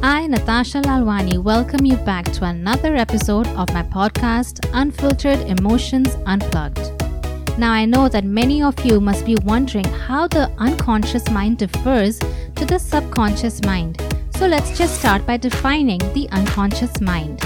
I, Natasha Lalwani, welcome you back to another episode of my podcast, Unfiltered Emotions Unplugged. Now, I know that many of you must be wondering how the unconscious mind differs to the subconscious mind. So, let's just start by defining the unconscious mind.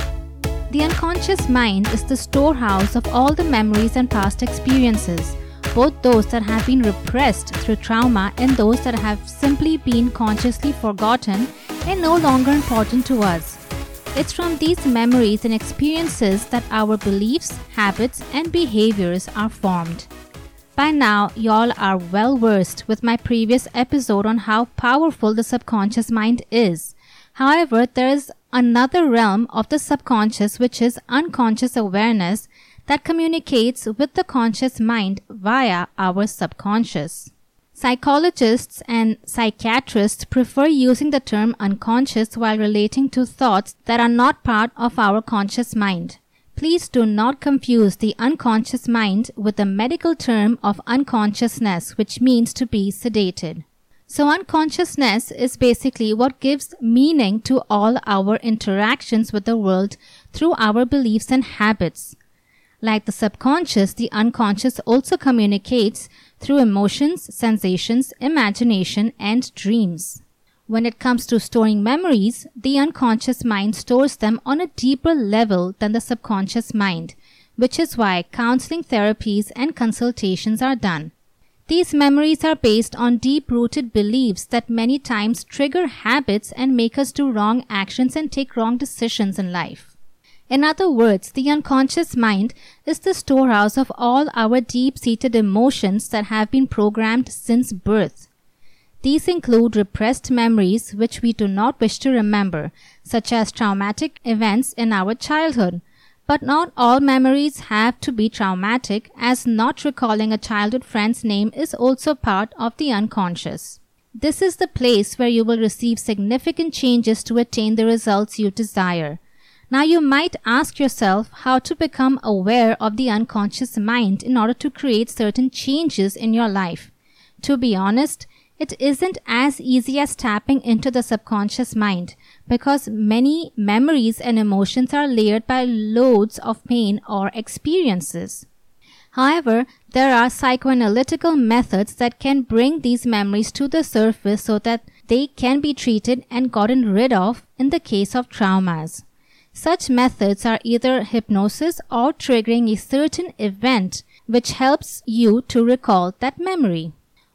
The unconscious mind is the storehouse of all the memories and past experiences, both those that have been repressed through trauma and those that have simply been consciously forgotten and no longer important to us. It's from these memories and experiences that our beliefs, habits, and behaviors are formed. By now, y'all are well versed with my previous episode on how powerful the subconscious mind is. However, there is another realm of the subconscious which is unconscious awareness that communicates with the conscious mind via our subconscious. Psychologists and psychiatrists prefer using the term unconscious while relating to thoughts that are not part of our conscious mind. Please do not confuse the unconscious mind with the medical term of unconsciousness, which means to be sedated. So, unconsciousness is basically what gives meaning to all our interactions with the world through our beliefs and habits. Like the subconscious, the unconscious also communicates through emotions, sensations, imagination, and dreams. When it comes to storing memories, the unconscious mind stores them on a deeper level than the subconscious mind, which is why counseling therapies and consultations are done. These memories are based on deep rooted beliefs that many times trigger habits and make us do wrong actions and take wrong decisions in life. In other words, the unconscious mind is the storehouse of all our deep seated emotions that have been programmed since birth. These include repressed memories which we do not wish to remember, such as traumatic events in our childhood. But not all memories have to be traumatic, as not recalling a childhood friend's name is also part of the unconscious. This is the place where you will receive significant changes to attain the results you desire. Now you might ask yourself how to become aware of the unconscious mind in order to create certain changes in your life. To be honest, it isn't as easy as tapping into the subconscious mind because many memories and emotions are layered by loads of pain or experiences. However, there are psychoanalytical methods that can bring these memories to the surface so that they can be treated and gotten rid of in the case of traumas. Such methods are either hypnosis or triggering a certain event which helps you to recall that memory.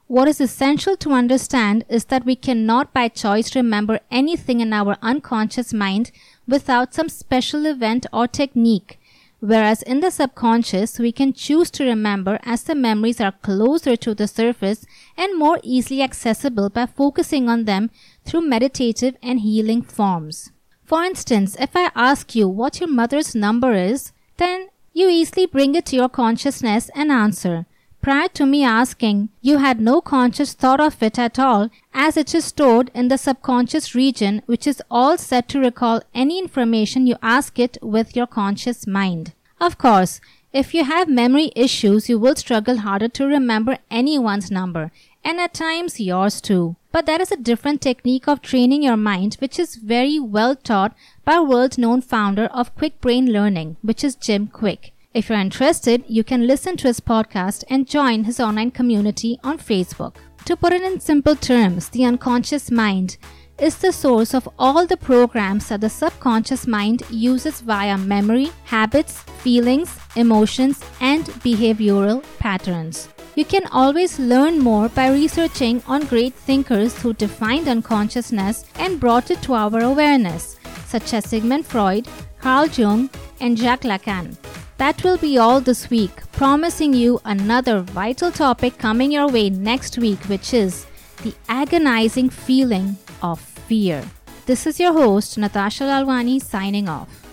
What is essential to understand is that we cannot by choice remember anything in our unconscious mind without some special event or technique, whereas in the subconscious we can choose to remember as the memories are closer to the surface and more easily accessible by focusing on them through meditative and healing forms. For instance, if I ask you what your mother's number is, then you easily bring it to your consciousness and answer. Prior to me asking, you had no conscious thought of it at all, as it is stored in the subconscious region, which is all set to recall any information you ask it with your conscious mind. Of course, if you have memory issues, you will struggle harder to remember anyone's number, and at times yours too. But that is a different technique of training your mind, which is very well taught by world known founder of Kwik Brain Learning, which is Jim Kwik. If you're interested, you can listen to his podcast and join his online community on Facebook. To put it in simple terms, the unconscious mind is the source of all the programs that the subconscious mind uses via memory, habits, feelings, emotions, and behavioral patterns. You can always learn more by researching on great thinkers who defined unconsciousness and brought it to our awareness, such as Sigmund Freud, Carl Jung, and Jacques Lacan. That will be all this week, promising you another vital topic coming your way next week, which is the agonizing feeling of fear. This is your host, Natasha Lalwani, signing off.